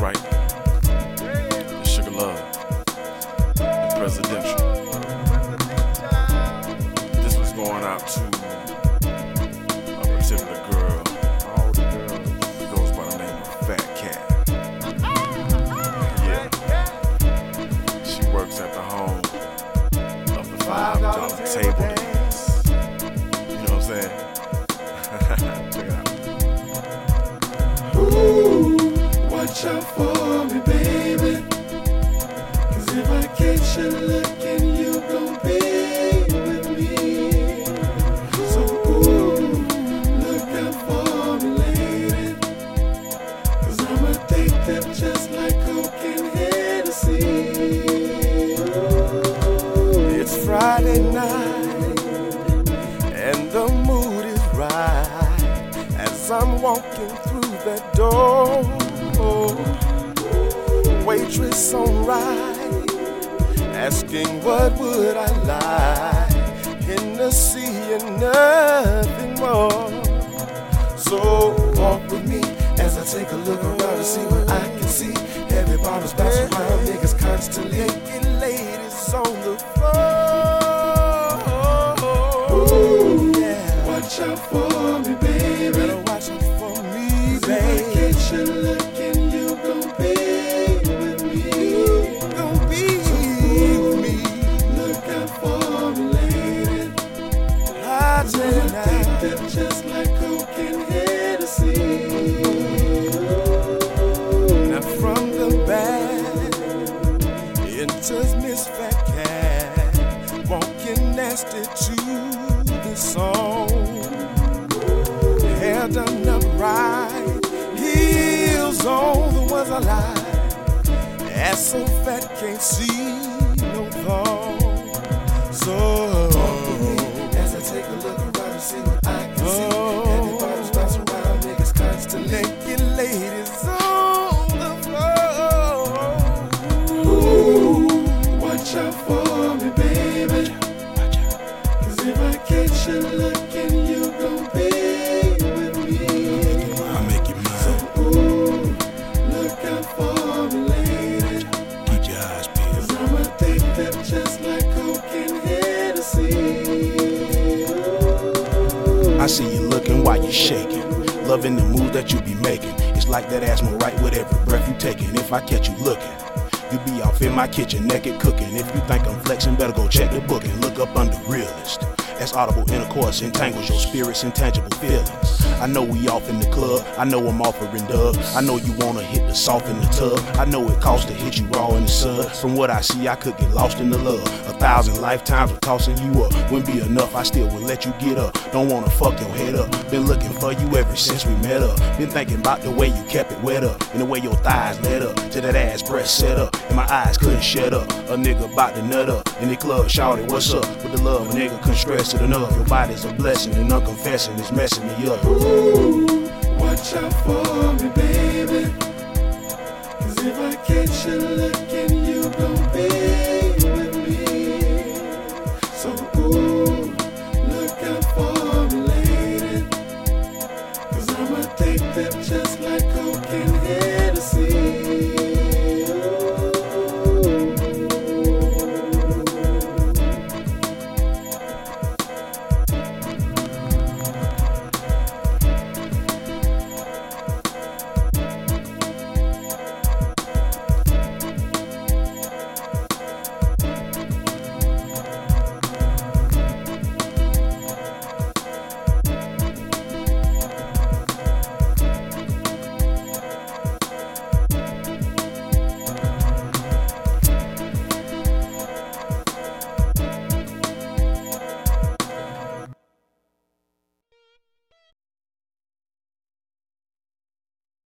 right? The Sugar Love, the Presidential. This was going out to a particular watch out for me, baby. Cause if I catch you looking, you gon' be with me. So, ooh, look out for me, lady. Cause I'm addicted just like Coke and Hennessy. It's Friday night and the mood is right as I'm walking through that door. Waitress on right, asking what would I like, In Hennessy and nothing more. So walk with me as I take a look around and see what I can see. Heavy bottles bouncing around, niggas constantly naked ladies on the floor. Ooh, yeah. Watch out for me, baby. Better watch out for me, Cause if I baby. you so fat can't see see you looking while you shaking. Loving the moves that you be making. It's like that asthma right with every breath you taking. If I catch you looking, you be off in my kitchen naked cooking. If you think I'm flexing, better go check the book and look up under realist. As audible intercourse entangles your spirit's intangible feelings. I know we off in the club. I know I'm offering dub. I know you wanna hit the soft in the tub. I know it costs to hit you raw in the sun. From what I see, I could get lost in the love. A thousand lifetimes of tossing you up. Wouldn't be enough, I still would let you get up. Don't wanna fuck your head up. Been looking for you ever since we met up. Been thinking about the way you kept it wet up. And the way your thighs led up. To that ass breast set up. And my eyes couldn't shut up. A nigga about to nut up. In the club, shouted, what's up? With the love, a nigga couldn't stress it enough. Your body's a blessing, and I'm messing me up. Ooh, watch out for me, baby.